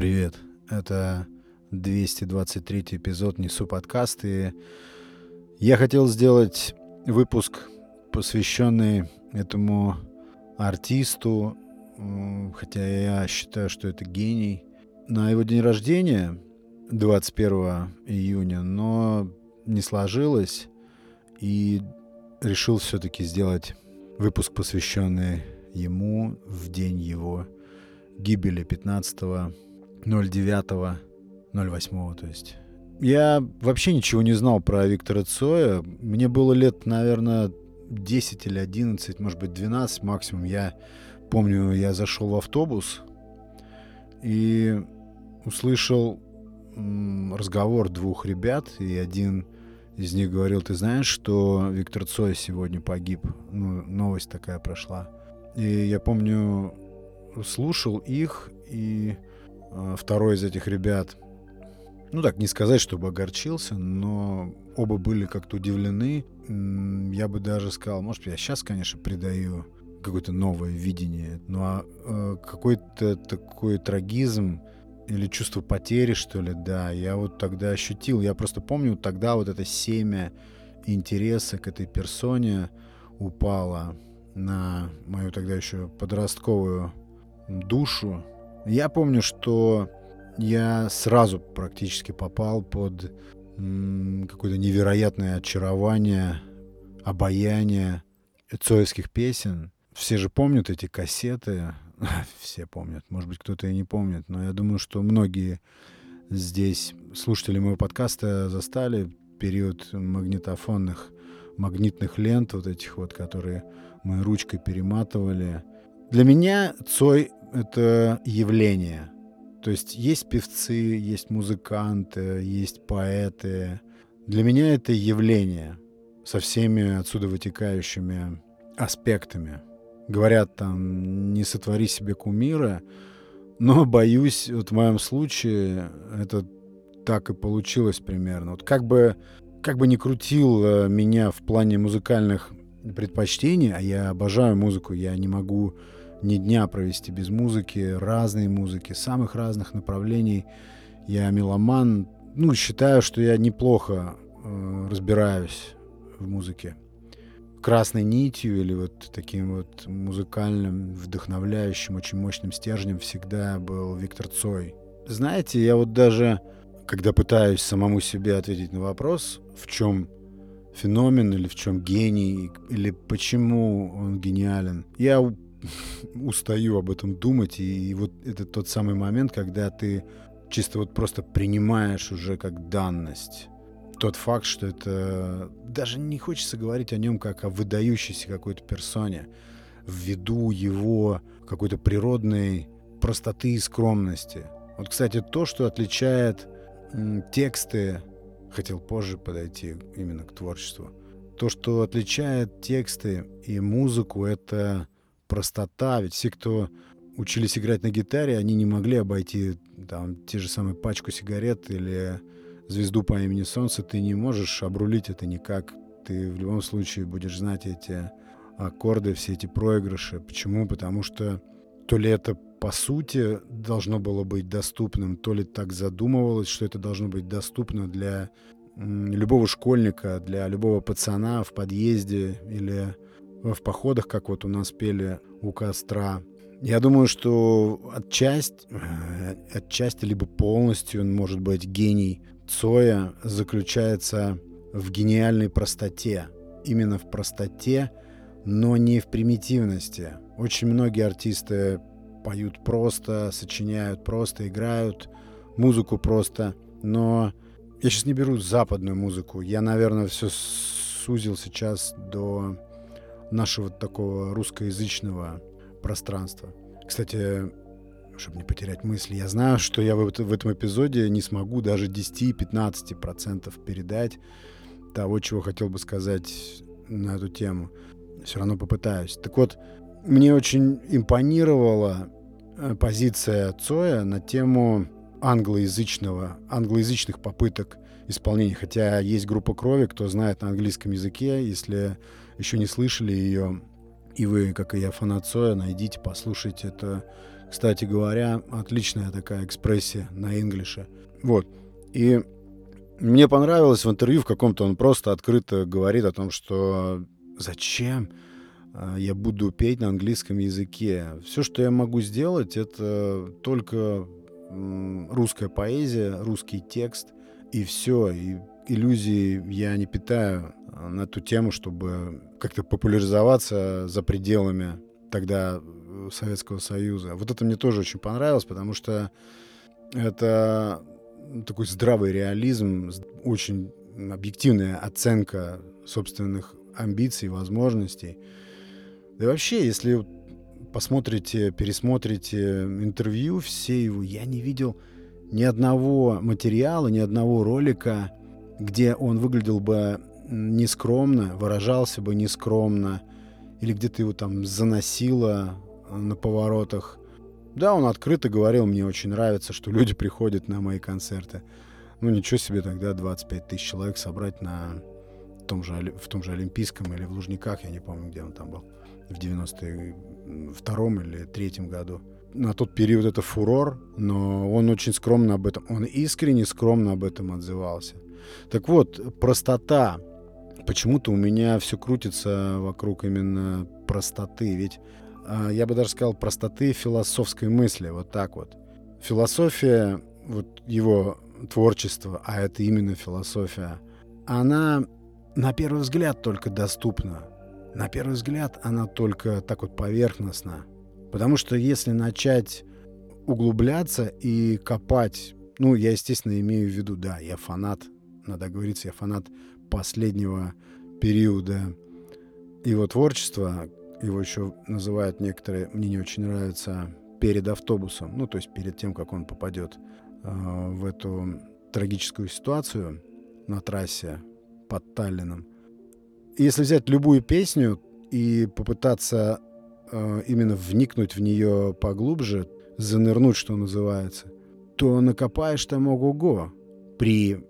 Привет. Это 223 эпизод «Несу подкаст». И я хотел сделать выпуск, посвященный этому артисту, хотя я считаю, что это гений, на его день рождения, 21 июня, но не сложилось, и решил все-таки сделать выпуск, посвященный ему в день его гибели 15 09 08 то есть. Я вообще ничего не знал про Виктора Цоя. Мне было лет, наверное, 10 или 11, может быть, 12 максимум. Я помню, я зашел в автобус и услышал разговор двух ребят, и один из них говорил, ты знаешь, что Виктор Цой сегодня погиб? Ну, новость такая прошла. И я помню, слушал их, и второй из этих ребят, ну так, не сказать, чтобы огорчился, но оба были как-то удивлены. Я бы даже сказал, может, я сейчас, конечно, придаю какое-то новое видение, но а, э, какой-то такой трагизм или чувство потери, что ли, да, я вот тогда ощутил. Я просто помню, тогда вот это семя интереса к этой персоне упало на мою тогда еще подростковую душу. Я помню, что я сразу практически попал под какое-то невероятное очарование, обаяние цоевских песен. Все же помнят эти кассеты, все помнят, может быть, кто-то и не помнит, но я думаю, что многие здесь слушатели моего подкаста застали период магнитофонных, магнитных лент вот этих вот, которые мы ручкой перематывали. Для меня Цой — это явление. То есть есть певцы, есть музыканты, есть поэты. Для меня это явление со всеми отсюда вытекающими аспектами говорят там, не сотвори себе кумира, но боюсь, вот в моем случае это так и получилось примерно. Вот как бы, как бы ни крутил э, меня в плане музыкальных предпочтений, а я обожаю музыку, я не могу ни дня провести без музыки, разной музыки, самых разных направлений. Я меломан, ну, считаю, что я неплохо э, разбираюсь в музыке красной нитью или вот таким вот музыкальным, вдохновляющим, очень мощным стержнем всегда был Виктор Цой. Знаете, я вот даже, когда пытаюсь самому себе ответить на вопрос, в чем феномен или в чем гений, или почему он гениален, я устаю об этом думать, и, и вот это тот самый момент, когда ты чисто вот просто принимаешь уже как данность тот факт, что это даже не хочется говорить о нем как о выдающейся какой-то персоне, ввиду его какой-то природной простоты и скромности. Вот, кстати, то, что отличает тексты, хотел позже подойти именно к творчеству, то, что отличает тексты и музыку, это простота. Ведь все, кто учились играть на гитаре, они не могли обойти там те же самые пачку сигарет или звезду по имени Солнце, ты не можешь обрулить это никак. Ты в любом случае будешь знать эти аккорды, все эти проигрыши. Почему? Потому что то ли это по сути должно было быть доступным, то ли так задумывалось, что это должно быть доступно для любого школьника, для любого пацана в подъезде или в походах, как вот у нас пели у костра. Я думаю, что отчасти, э, отчасти либо полностью он может быть гений Цоя заключается в гениальной простоте. Именно в простоте, но не в примитивности. Очень многие артисты поют просто, сочиняют просто, играют музыку просто. Но я сейчас не беру западную музыку. Я, наверное, все сузил сейчас до нашего такого русскоязычного пространства. Кстати, чтобы не потерять мысли. Я знаю, что я в, этом эпизоде не смогу даже 10-15% передать того, чего хотел бы сказать на эту тему. Все равно попытаюсь. Так вот, мне очень импонировала э, позиция Цоя на тему англоязычного, англоязычных попыток исполнения. Хотя есть группа крови, кто знает на английском языке, если еще не слышали ее, и вы, как и я, фанат Цоя, найдите, послушайте. Это кстати говоря, отличная такая экспрессия на инглише. Вот. И мне понравилось в интервью в каком-то он просто открыто говорит о том, что зачем а, я буду петь на английском языке. Все, что я могу сделать, это только русская поэзия, русский текст, и все. И иллюзий я не питаю на эту тему, чтобы как-то популяризоваться за пределами тогда э, Советского Союза. Вот это мне тоже очень понравилось, потому что это такой здравый реализм, очень объективная оценка собственных амбиций, возможностей. Да и вообще, если посмотрите, пересмотрите интервью, все его, я не видел ни одного материала, ни одного ролика, где он выглядел бы нескромно, выражался бы нескромно, или где-то его там заносило на поворотах. Да, он открыто говорил, мне очень нравится, что люди приходят на мои концерты. Ну, ничего себе тогда 25 тысяч человек собрать на том же, в том же Олимпийском или в Лужниках, я не помню, где он там был в 92-м или третьем году. На тот период это фурор, но он очень скромно об этом, он искренне скромно об этом отзывался. Так вот, простота. Почему-то у меня все крутится вокруг именно простоты. Ведь а, я бы даже сказал простоты философской мысли. Вот так вот. Философия, вот его творчество, а это именно философия, она на первый взгляд только доступна. На первый взгляд она только так вот поверхностна. Потому что если начать углубляться и копать, ну, я, естественно, имею в виду, да, я фанат, надо говорить, я фанат последнего периода его творчества, его еще называют некоторые, мне не очень нравится, перед автобусом, ну, то есть перед тем, как он попадет э, в эту трагическую ситуацию на трассе под Таллином. Если взять любую песню и попытаться именно вникнуть в нее поглубже, занырнуть, что называется, то накопаешь там ого-го. При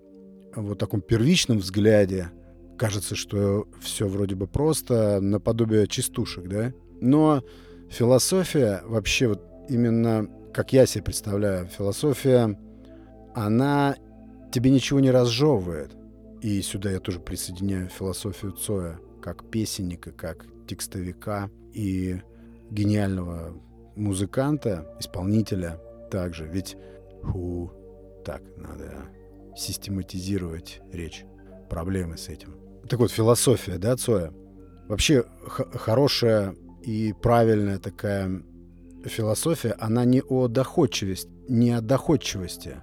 вот таком первичном взгляде кажется, что все вроде бы просто, наподобие частушек, да? Но философия вообще вот именно, как я себе представляю, философия, она тебе ничего не разжевывает. И сюда я тоже присоединяю философию Цоя как песенника, как текстовика и гениального музыканта, исполнителя также. Ведь ху, так, надо систематизировать речь, проблемы с этим. Так вот, философия, да, Цоя? Вообще хорошая и правильная такая философия, она не о доходчивости, не о доходчивости.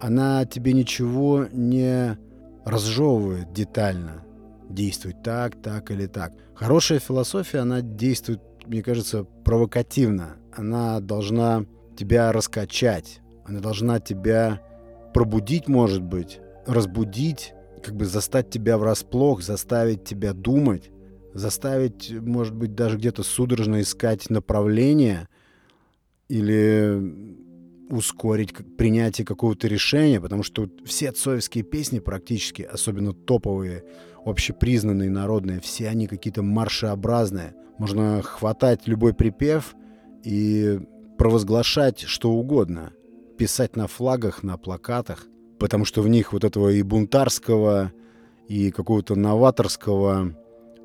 Она тебе ничего не разжевывает детально. Действует так, так или так. Хорошая философия, она действует, мне кажется, провокативно. Она должна тебя раскачать. Она должна тебя пробудить, может быть, разбудить, как бы застать тебя врасплох, заставить тебя думать, заставить, может быть, даже где-то судорожно искать направление или ускорить принятие какого-то решения, потому что все цоевские песни практически, особенно топовые, общепризнанные, народные, все они какие-то маршеобразные. Можно хватать любой припев и провозглашать что угодно. Писать на флагах, на плакатах, потому что в них вот этого и бунтарского, и какого-то новаторского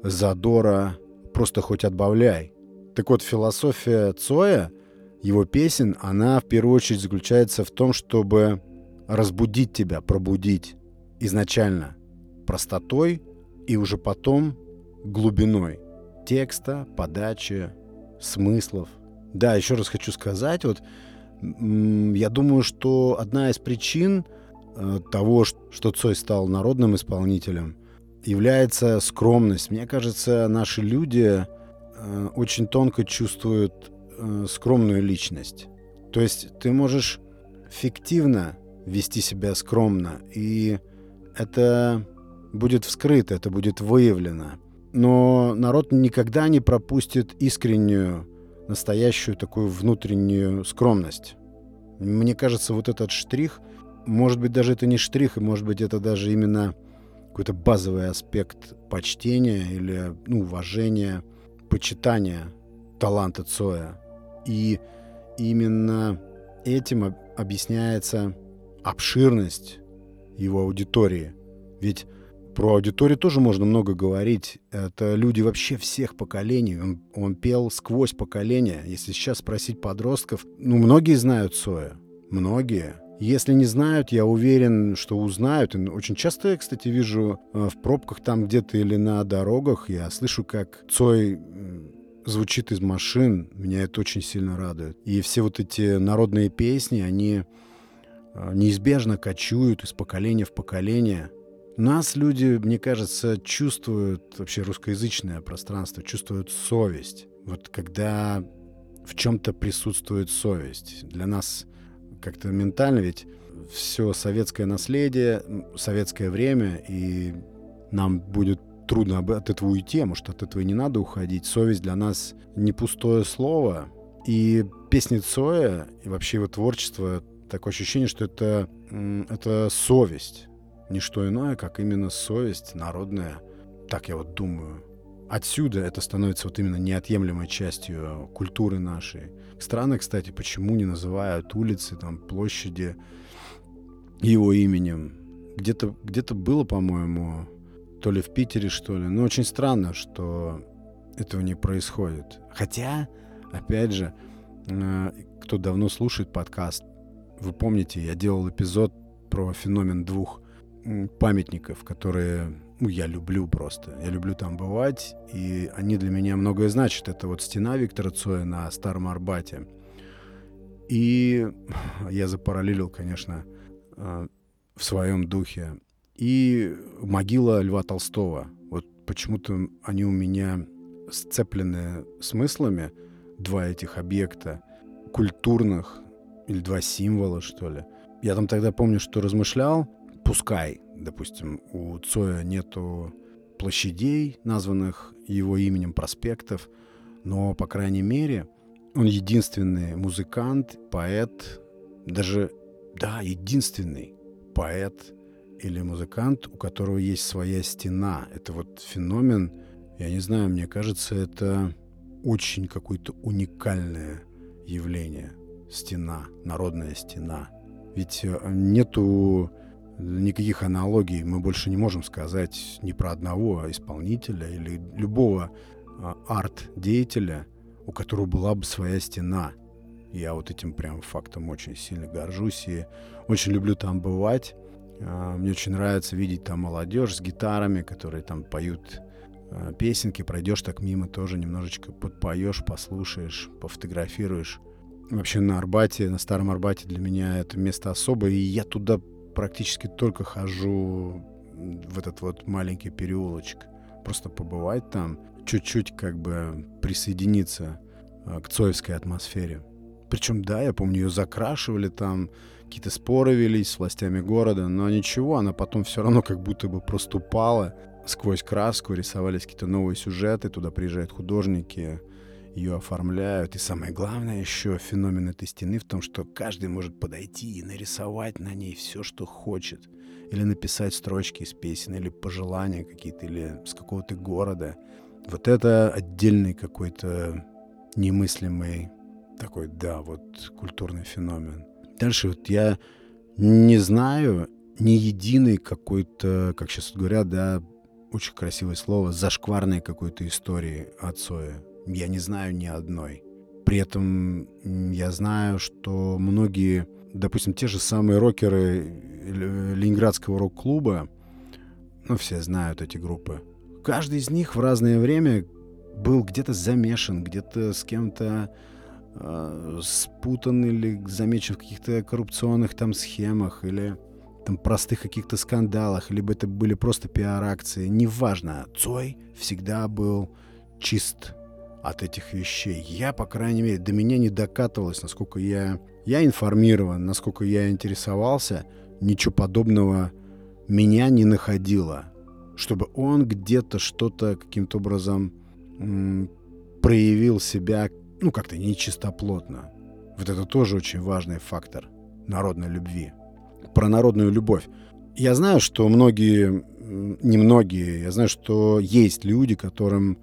задора просто хоть отбавляй. Так вот, философия Цоя — его песен, она в первую очередь заключается в том, чтобы разбудить тебя, пробудить изначально простотой и уже потом глубиной текста, подачи, смыслов. Да, еще раз хочу сказать, вот я думаю, что одна из причин э, того, что Цой стал народным исполнителем, является скромность. Мне кажется, наши люди э, очень тонко чувствуют э, скромную личность. То есть ты можешь фиктивно вести себя скромно, и это будет вскрыто, это будет выявлено. Но народ никогда не пропустит искреннюю, настоящую такую внутреннюю скромность. Мне кажется, вот этот штрих, может быть, даже это не штрих, и может быть, это даже именно какой-то базовый аспект почтения или ну, уважения, почитания таланта Цоя. И именно этим объясняется обширность его аудитории. Ведь про аудиторию тоже можно много говорить. Это люди вообще всех поколений. Он, он пел сквозь поколения. Если сейчас спросить подростков, ну, многие знают Соя. Многие. Если не знают, я уверен, что узнают. И очень часто я, кстати, вижу э, в пробках там где-то или на дорогах, я слышу, как Цой звучит из машин. Меня это очень сильно радует. И все вот эти народные песни, они э, неизбежно кочуют из поколения в поколение. Нас люди, мне кажется, чувствуют вообще русскоязычное пространство, чувствуют совесть. Вот когда в чем-то присутствует совесть. Для нас как-то ментально, ведь все советское наследие, советское время, и нам будет трудно от этого уйти, а может, от этого и не надо уходить. Совесть для нас не пустое слово. И песни Цоя, и вообще его творчество, такое ощущение, что это, это совесть. Не что иное, как именно совесть народная. Так я вот думаю. Отсюда это становится вот именно неотъемлемой частью культуры нашей. Странно, кстати, почему не называют улицы, там, площади его именем. Где-то где было, по-моему, то ли в Питере, что ли. Но очень странно, что этого не происходит. Хотя, опять же, э, кто давно слушает подкаст, вы помните, я делал эпизод про феномен двух памятников, которые ну, я люблю просто. Я люблю там бывать, и они для меня многое значат. Это вот стена Виктора Цоя на Старом Арбате. И я запараллелил, конечно, э, в своем духе. И могила Льва Толстого. Вот почему-то они у меня сцеплены смыслами, два этих объекта, культурных, или два символа, что ли. Я там тогда помню, что размышлял, пускай допустим, у Цоя нету площадей, названных его именем, проспектов, но, по крайней мере, он единственный музыкант, поэт, даже, да, единственный поэт или музыкант, у которого есть своя стена. Это вот феномен, я не знаю, мне кажется, это очень какое-то уникальное явление. Стена, народная стена. Ведь э, нету никаких аналогий мы больше не можем сказать ни про одного исполнителя или любого а, арт-деятеля, у которого была бы своя стена. Я вот этим прям фактом очень сильно горжусь и очень люблю там бывать. А, мне очень нравится видеть там молодежь с гитарами, которые там поют а, песенки, пройдешь так мимо, тоже немножечко подпоешь, послушаешь, пофотографируешь. Вообще на Арбате, на Старом Арбате для меня это место особое, и я туда практически только хожу в этот вот маленький переулочек. Просто побывать там, чуть-чуть как бы присоединиться а, к цоевской атмосфере. Причем, да, я помню, ее закрашивали там, какие-то споры велись с властями города, но ничего, она потом все равно как будто бы проступала сквозь краску, рисовались какие-то новые сюжеты, туда приезжают художники, ее оформляют. И самое главное еще феномен этой стены в том, что каждый может подойти и нарисовать на ней все, что хочет. Или написать строчки из песен, или пожелания какие-то, или с какого-то города. Вот это отдельный какой-то немыслимый такой, да, вот культурный феномен. Дальше вот я не знаю ни единой какой-то, как сейчас говорят, да, очень красивое слово, зашкварной какой-то истории от Цоя. Я не знаю ни одной. При этом я знаю, что многие, допустим, те же самые рокеры Ленинградского рок-клуба, ну, все знают эти группы, каждый из них в разное время был где-то замешан, где-то с кем-то спутан или замечен в каких-то коррупционных там схемах или там простых каких-то скандалах, либо это были просто пиар-акции, неважно. Цой всегда был чист от этих вещей. Я, по крайней мере, до меня не докатывалось, насколько я, я информирован, насколько я интересовался, ничего подобного меня не находило. Чтобы он где-то что-то каким-то образом проявил себя, ну, как-то нечистоплотно. Вот это тоже очень важный фактор народной любви. Про народную любовь. Я знаю, что многие, немногие, я знаю, что есть люди, которым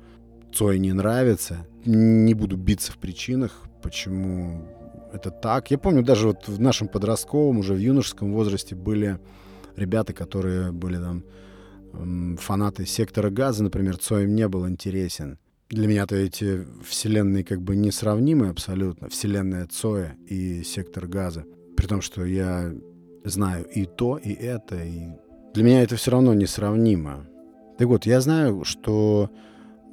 Цой не нравится. Не буду биться в причинах, почему это так. Я помню, даже вот в нашем подростковом, уже в юношеском возрасте были ребята, которые были там фанаты сектора газа, например, Цой им не был интересен. Для меня-то эти вселенные как бы несравнимы абсолютно. Вселенная Цоя и сектор газа. При том, что я знаю и то, и это. И для меня это все равно несравнимо. Так вот, я знаю, что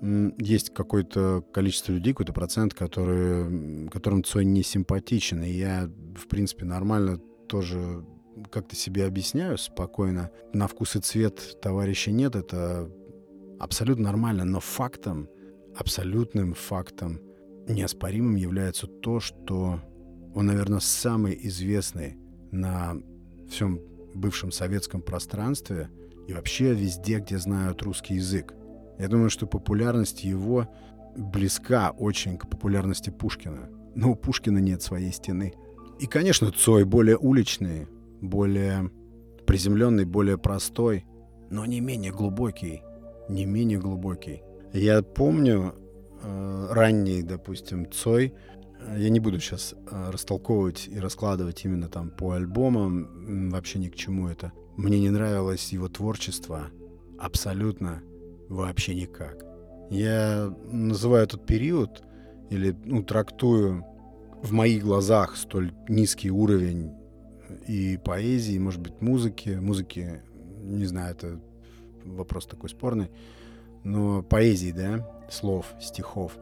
есть какое-то количество людей, какой-то процент, которые, которым Цой не симпатичен. И я, в принципе, нормально тоже как-то себе объясняю спокойно. На вкус и цвет товарища нет, это абсолютно нормально. Но фактом, абсолютным фактом, неоспоримым является то, что он, наверное, самый известный на всем бывшем советском пространстве и вообще везде, где знают русский язык. Я думаю, что популярность его близка очень к популярности Пушкина. Но у Пушкина нет своей стены. И, конечно, Цой более уличный, более приземленный, более простой, но не менее глубокий. Не менее глубокий. Я помню э, ранний, допустим, Цой. Я не буду сейчас э, растолковывать и раскладывать именно там по альбомам. Вообще ни к чему это. Мне не нравилось его творчество. Абсолютно вообще никак. Я называю этот период или ну, трактую в моих глазах столь низкий уровень и поэзии, может быть, музыки. Музыки, не знаю, это вопрос такой спорный. Но поэзии, да, слов, стихов.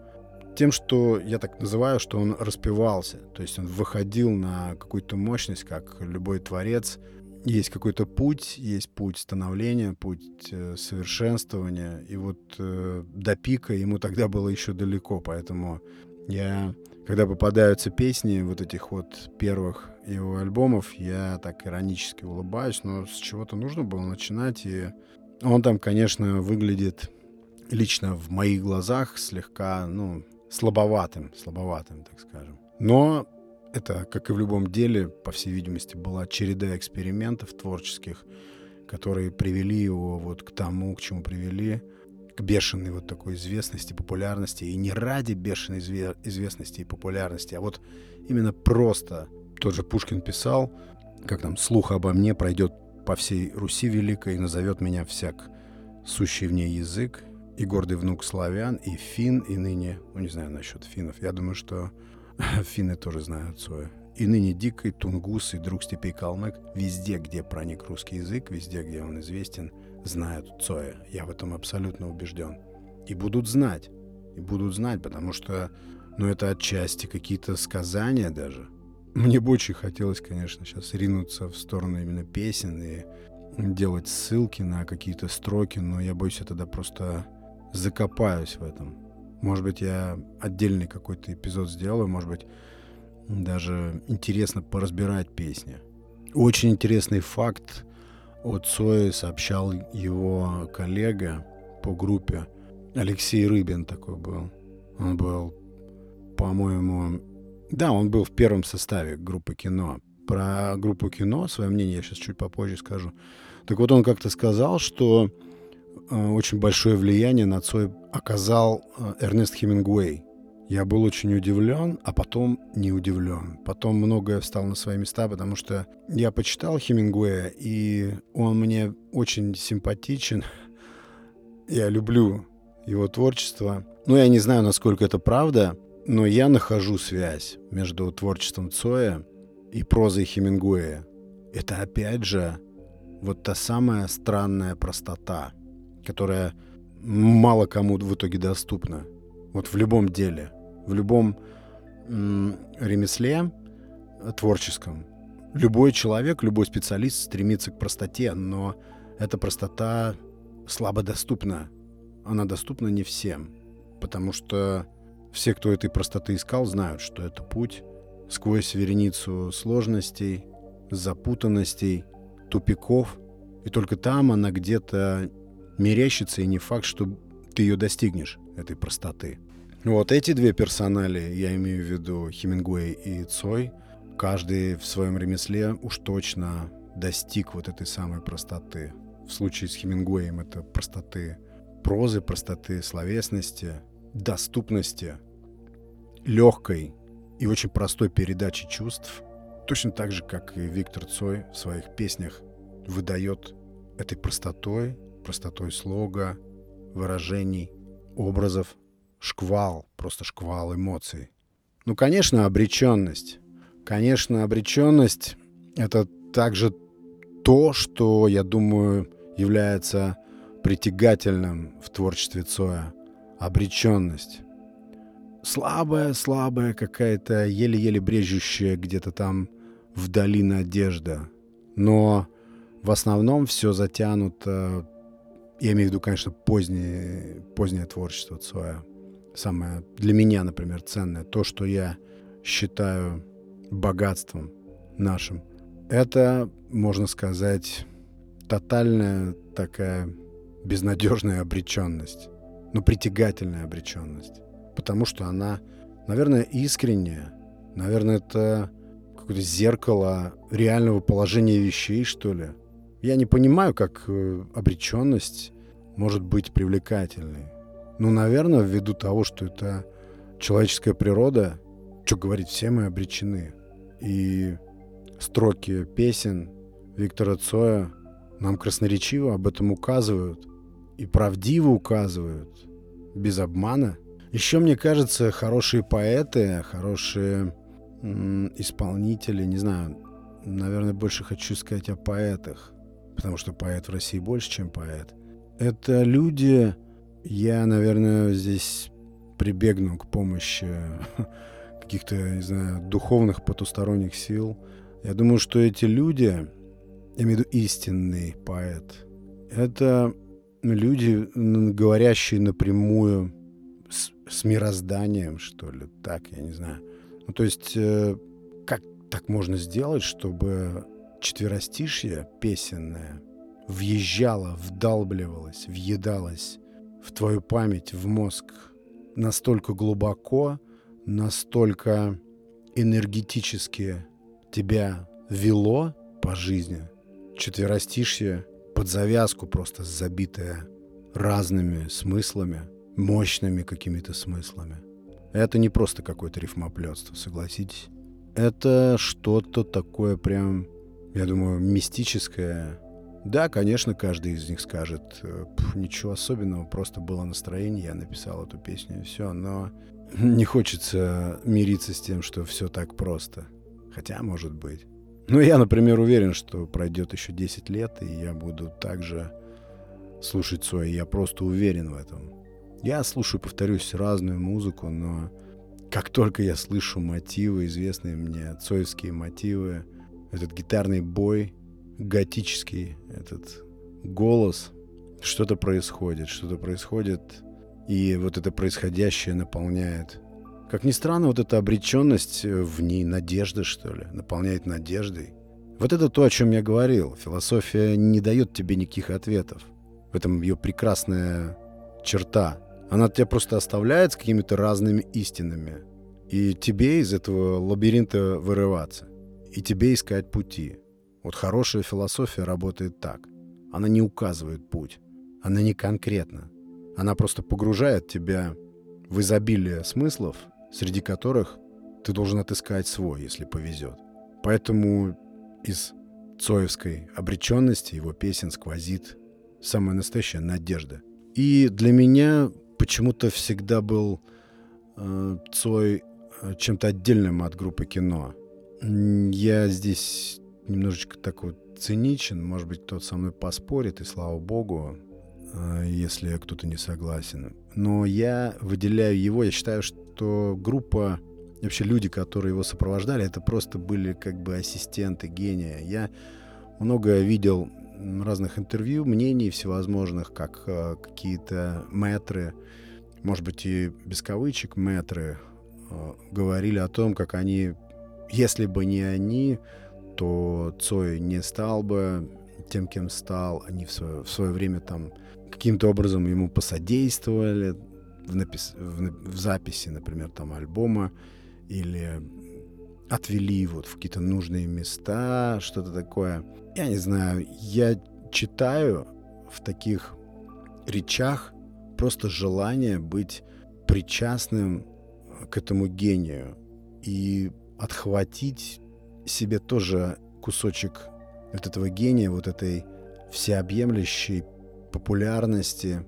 Тем, что я так называю, что он распевался. То есть он выходил на какую-то мощность, как любой творец. Есть какой-то путь, есть путь становления, путь э, совершенствования. И вот э, до пика ему тогда было еще далеко. Поэтому я, когда попадаются песни вот этих вот первых его альбомов, я так иронически улыбаюсь, но с чего-то нужно было начинать, и он там, конечно, выглядит лично в моих глазах слегка, ну, слабоватым, слабоватым, так скажем. Но это, как и в любом деле, по всей видимости, была череда экспериментов творческих, которые привели его вот к тому, к чему привели, к бешеной вот такой известности, популярности. И не ради бешеной известности и популярности, а вот именно просто тот же Пушкин писал, как там, слух обо мне пройдет по всей Руси великой и назовет меня всяк сущий в ней язык, и гордый внук славян, и фин, и ныне, ну не знаю насчет финнов, я думаю, что финны тоже знают Цоя. И ныне дикой, тунгус и друг степей калмык, везде, где проник русский язык, везде, где он известен, знают Цоя. Я в этом абсолютно убежден. И будут знать. И будут знать, потому что, ну, это отчасти какие-то сказания даже – мне бы очень хотелось, конечно, сейчас ринуться в сторону именно песен и делать ссылки на какие-то строки, но я боюсь, я тогда просто закопаюсь в этом. Может быть, я отдельный какой-то эпизод сделаю, может быть, даже интересно поразбирать песни. Очень интересный факт от Цои сообщал его коллега по группе. Алексей Рыбин такой был. Он был, по-моему, да, он был в первом составе группы кино. Про группу кино свое мнение я сейчас чуть попозже скажу. Так вот, он как-то сказал, что очень большое влияние на Цой оказал э, Эрнест Хемингуэй. Я был очень удивлен, а потом не удивлен. Потом многое встал на свои места, потому что я почитал Хемингуэя, и он мне очень симпатичен. Я люблю его творчество. Но я не знаю, насколько это правда, но я нахожу связь между творчеством Цоя и прозой Хемингуэя. Это опять же вот та самая странная простота, которая мало кому в итоге доступна. Вот в любом деле, в любом ремесле творческом. Любой человек, любой специалист стремится к простоте, но эта простота слабо доступна. Она доступна не всем, потому что все, кто этой простоты искал, знают, что это путь сквозь вереницу сложностей, запутанностей, тупиков. И только там она где-то мерещится, и не факт, что ты ее достигнешь, этой простоты. Вот эти две персонали, я имею в виду Хемингуэй и Цой, каждый в своем ремесле уж точно достиг вот этой самой простоты. В случае с Хемингуэем это простоты прозы, простоты словесности, доступности, легкой, и очень простой передачи чувств, точно так же, как и Виктор Цой в своих песнях выдает этой простотой, простотой слога, выражений, образов, шквал, просто шквал эмоций. Ну, конечно, обреченность. Конечно, обреченность — это также то, что, я думаю, является притягательным в творчестве Цоя. Обреченность. Слабая, слабая какая-то, еле-еле брежущая где-то там вдали надежда. Но в основном все затянуто, я имею в виду, конечно, позднее, позднее творчество Цоя. Самое для меня, например, ценное, то, что я считаю богатством нашим. Это, можно сказать, тотальная такая безнадежная обреченность, но притягательная обреченность, потому что она, наверное, искренняя, наверное, это какое-то зеркало реального положения вещей, что ли. Я не понимаю, как э, обреченность может быть привлекательной. Ну, наверное, ввиду того, что это человеческая природа, что говорить, все мы обречены. И строки песен Виктора Цоя нам красноречиво об этом указывают и правдиво указывают, без обмана. Еще, мне кажется, хорошие поэты, хорошие исполнители, не знаю, наверное, больше хочу сказать о поэтах, потому что поэт в России больше, чем поэт. Это люди, я, наверное, здесь прибегну к помощи каких-то, не знаю, духовных потусторонних сил. Я думаю, что эти люди, я имею в виду истинный поэт, это люди, говорящие напрямую с, с мирозданием, что ли, так, я не знаю. Ну, то есть, э, как так можно сделать, чтобы четверостишье песенное въезжало, вдалбливалось, въедалось в твою память, в мозг настолько глубоко, настолько энергетически тебя вело по жизни. Четверостишье под завязку просто забитое разными смыслами, мощными какими-то смыслами. Это не просто какое-то рифмоплетство, согласитесь. Это что-то такое прям, я думаю, мистическое. Да, конечно, каждый из них скажет, ничего особенного, просто было настроение, я написал эту песню и все, но не хочется мириться с тем, что все так просто. Хотя, может быть. Ну, я, например, уверен, что пройдет еще 10 лет, и я буду также слушать свой. Я просто уверен в этом. Я слушаю, повторюсь, разную музыку, но как только я слышу мотивы, известные мне цоевские мотивы, этот гитарный бой, готический, этот голос, что-то происходит, что-то происходит, и вот это происходящее наполняет как ни странно, вот эта обреченность э, в ней надежды, что ли, наполняет надеждой. Вот это то, о чем я говорил. Философия не дает тебе никаких ответов. В этом ее прекрасная черта. Она тебя просто оставляет с какими-то разными истинами. И тебе из этого лабиринта вырываться. И тебе искать пути. Вот хорошая философия работает так. Она не указывает путь. Она не конкретна. Она просто погружает тебя в изобилие смыслов среди которых ты должен отыскать свой, если повезет. Поэтому из Цоевской обреченности его песен сквозит самая настоящая надежда. И для меня почему-то всегда был э, Цой э, чем-то отдельным от группы кино. Я здесь немножечко так вот циничен, может быть, кто-то со мной поспорит, и слава богу, э, если кто-то не согласен. Но я выделяю его, я считаю, что группа, вообще люди, которые его сопровождали, это просто были как бы ассистенты гения. Я много видел разных интервью, мнений всевозможных, как э, какие-то мэтры, может быть и без кавычек мэтры, э, говорили о том, как они, если бы не они, то Цой не стал бы тем, кем стал. Они в свое, в свое время там каким-то образом ему посодействовали, в, напис... в, в записи, например, там альбома или отвели вот в какие-то нужные места, что-то такое. Я не знаю, я читаю в таких речах просто желание быть причастным к этому гению. и отхватить себе тоже кусочек вот этого гения, вот этой всеобъемлющей популярности,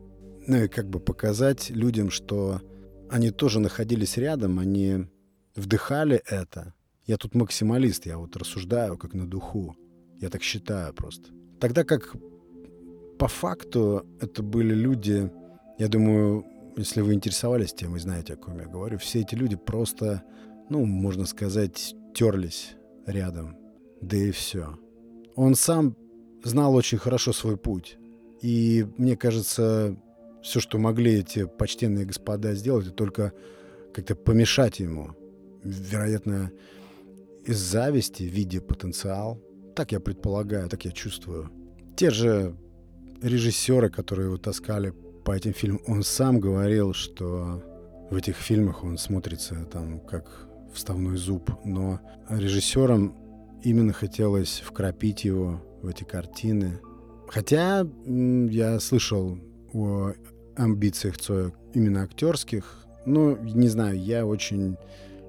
ну и как бы показать людям, что они тоже находились рядом, они вдыхали это. Я тут максималист, я вот рассуждаю как на духу. Я так считаю просто. Тогда как по факту это были люди, я думаю, если вы интересовались тем, вы знаете, о ком я говорю, все эти люди просто, ну, можно сказать, терлись рядом. Да и все. Он сам знал очень хорошо свой путь. И мне кажется, все, что могли эти почтенные господа сделать, это только как-то помешать ему. Вероятно, из зависти, видя потенциал. Так я предполагаю, так я чувствую. Те же режиссеры, которые его таскали по этим фильмам, он сам говорил, что в этих фильмах он смотрится там как вставной зуб. Но режиссерам именно хотелось вкрапить его в эти картины. Хотя я слышал о амбициях Цоя именно актерских. Но, не знаю, я очень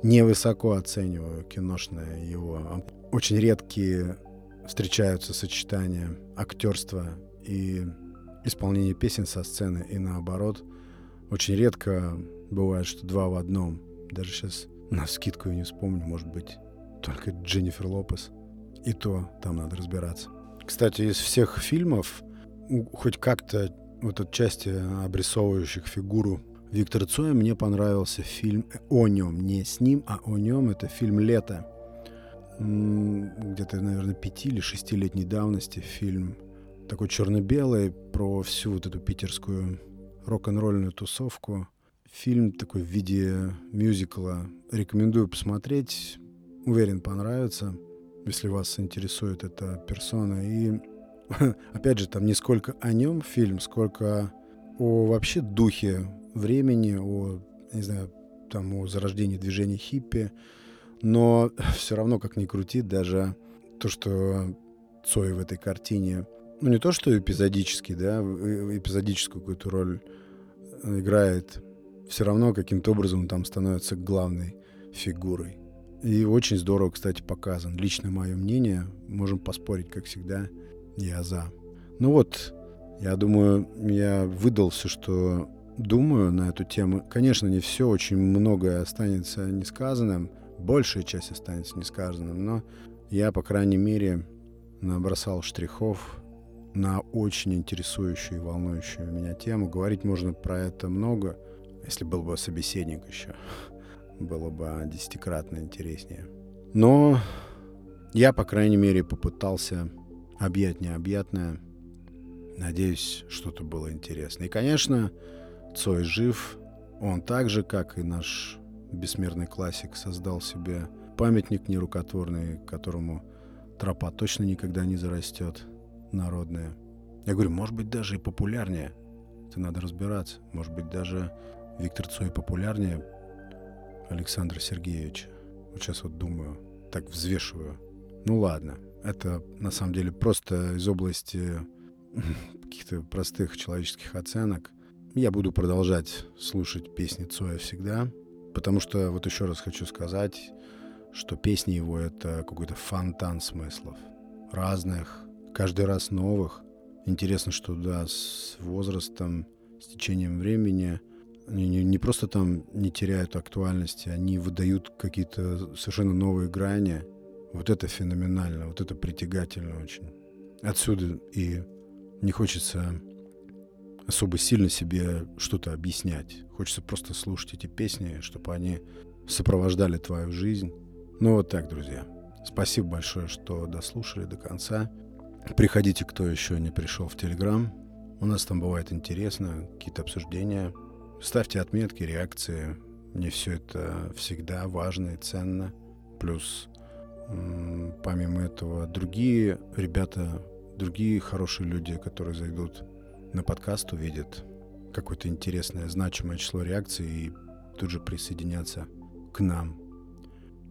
невысоко оцениваю киношное его. Очень редкие встречаются сочетания актерства и исполнения песен со сцены, и наоборот. Очень редко бывает, что два в одном. Даже сейчас на скидку я не вспомню, может быть, только Дженнифер Лопес. И то там надо разбираться. Кстати, из всех фильмов, хоть как-то вот отчасти обрисовывающих фигуру Виктора Цоя, мне понравился фильм о нем. Не с ним, а о нем. Это фильм «Лето». Где-то, наверное, пяти или шестилетней давности фильм. Такой черно-белый про всю вот эту питерскую рок-н-ролльную тусовку. Фильм такой в виде мюзикла. Рекомендую посмотреть. Уверен, понравится, если вас интересует эта персона. И опять же, там не сколько о нем фильм, сколько о вообще духе времени, о, не знаю, там, о зарождении движения хиппи. Но все равно, как ни крути, даже то, что Цой в этой картине, ну не то, что эпизодически, да, эпизодическую какую-то роль играет, все равно каким-то образом там становится главной фигурой. И очень здорово, кстати, показан. Лично мое мнение, можем поспорить, как всегда, я за. Ну вот, я думаю, я выдал все, что думаю на эту тему. Конечно, не все, очень многое останется несказанным, большая часть останется несказанным, но я, по крайней мере, набросал штрихов на очень интересующую и волнующую меня тему. Говорить можно про это много, если был бы собеседник еще было бы десятикратно интереснее. Но я, по крайней мере, попытался объять необъятное. Надеюсь, что-то было интересно. И, конечно, Цой жив. Он так же, как и наш бессмертный классик, создал себе памятник нерукотворный, которому тропа точно никогда не зарастет, народная. Я говорю, может быть, даже и популярнее. Это надо разбираться. Может быть, даже Виктор Цой популярнее Александра Сергеевича. Вот сейчас вот думаю, так взвешиваю. Ну ладно, это на самом деле просто из области каких-то простых человеческих оценок. Я буду продолжать слушать песни Цоя всегда, потому что вот еще раз хочу сказать, что песни его — это какой-то фонтан смыслов. Разных, каждый раз новых. Интересно, что да, с возрастом, с течением времени — они не, не просто там не теряют актуальности, они выдают какие-то совершенно новые грани. Вот это феноменально, вот это притягательно очень. Отсюда и не хочется особо сильно себе что-то объяснять. Хочется просто слушать эти песни, чтобы они сопровождали твою жизнь. Ну вот так, друзья. Спасибо большое, что дослушали до конца. Приходите, кто еще не пришел в Телеграм. У нас там бывает интересно, какие-то обсуждения. Ставьте отметки, реакции. Мне все это всегда важно и ценно. Плюс, помимо этого, другие ребята, другие хорошие люди, которые зайдут на подкаст, увидят какое-то интересное, значимое число реакций и тут же присоединятся к нам.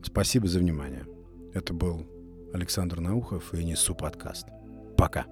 Спасибо за внимание. Это был Александр Наухов и Несу подкаст. Пока.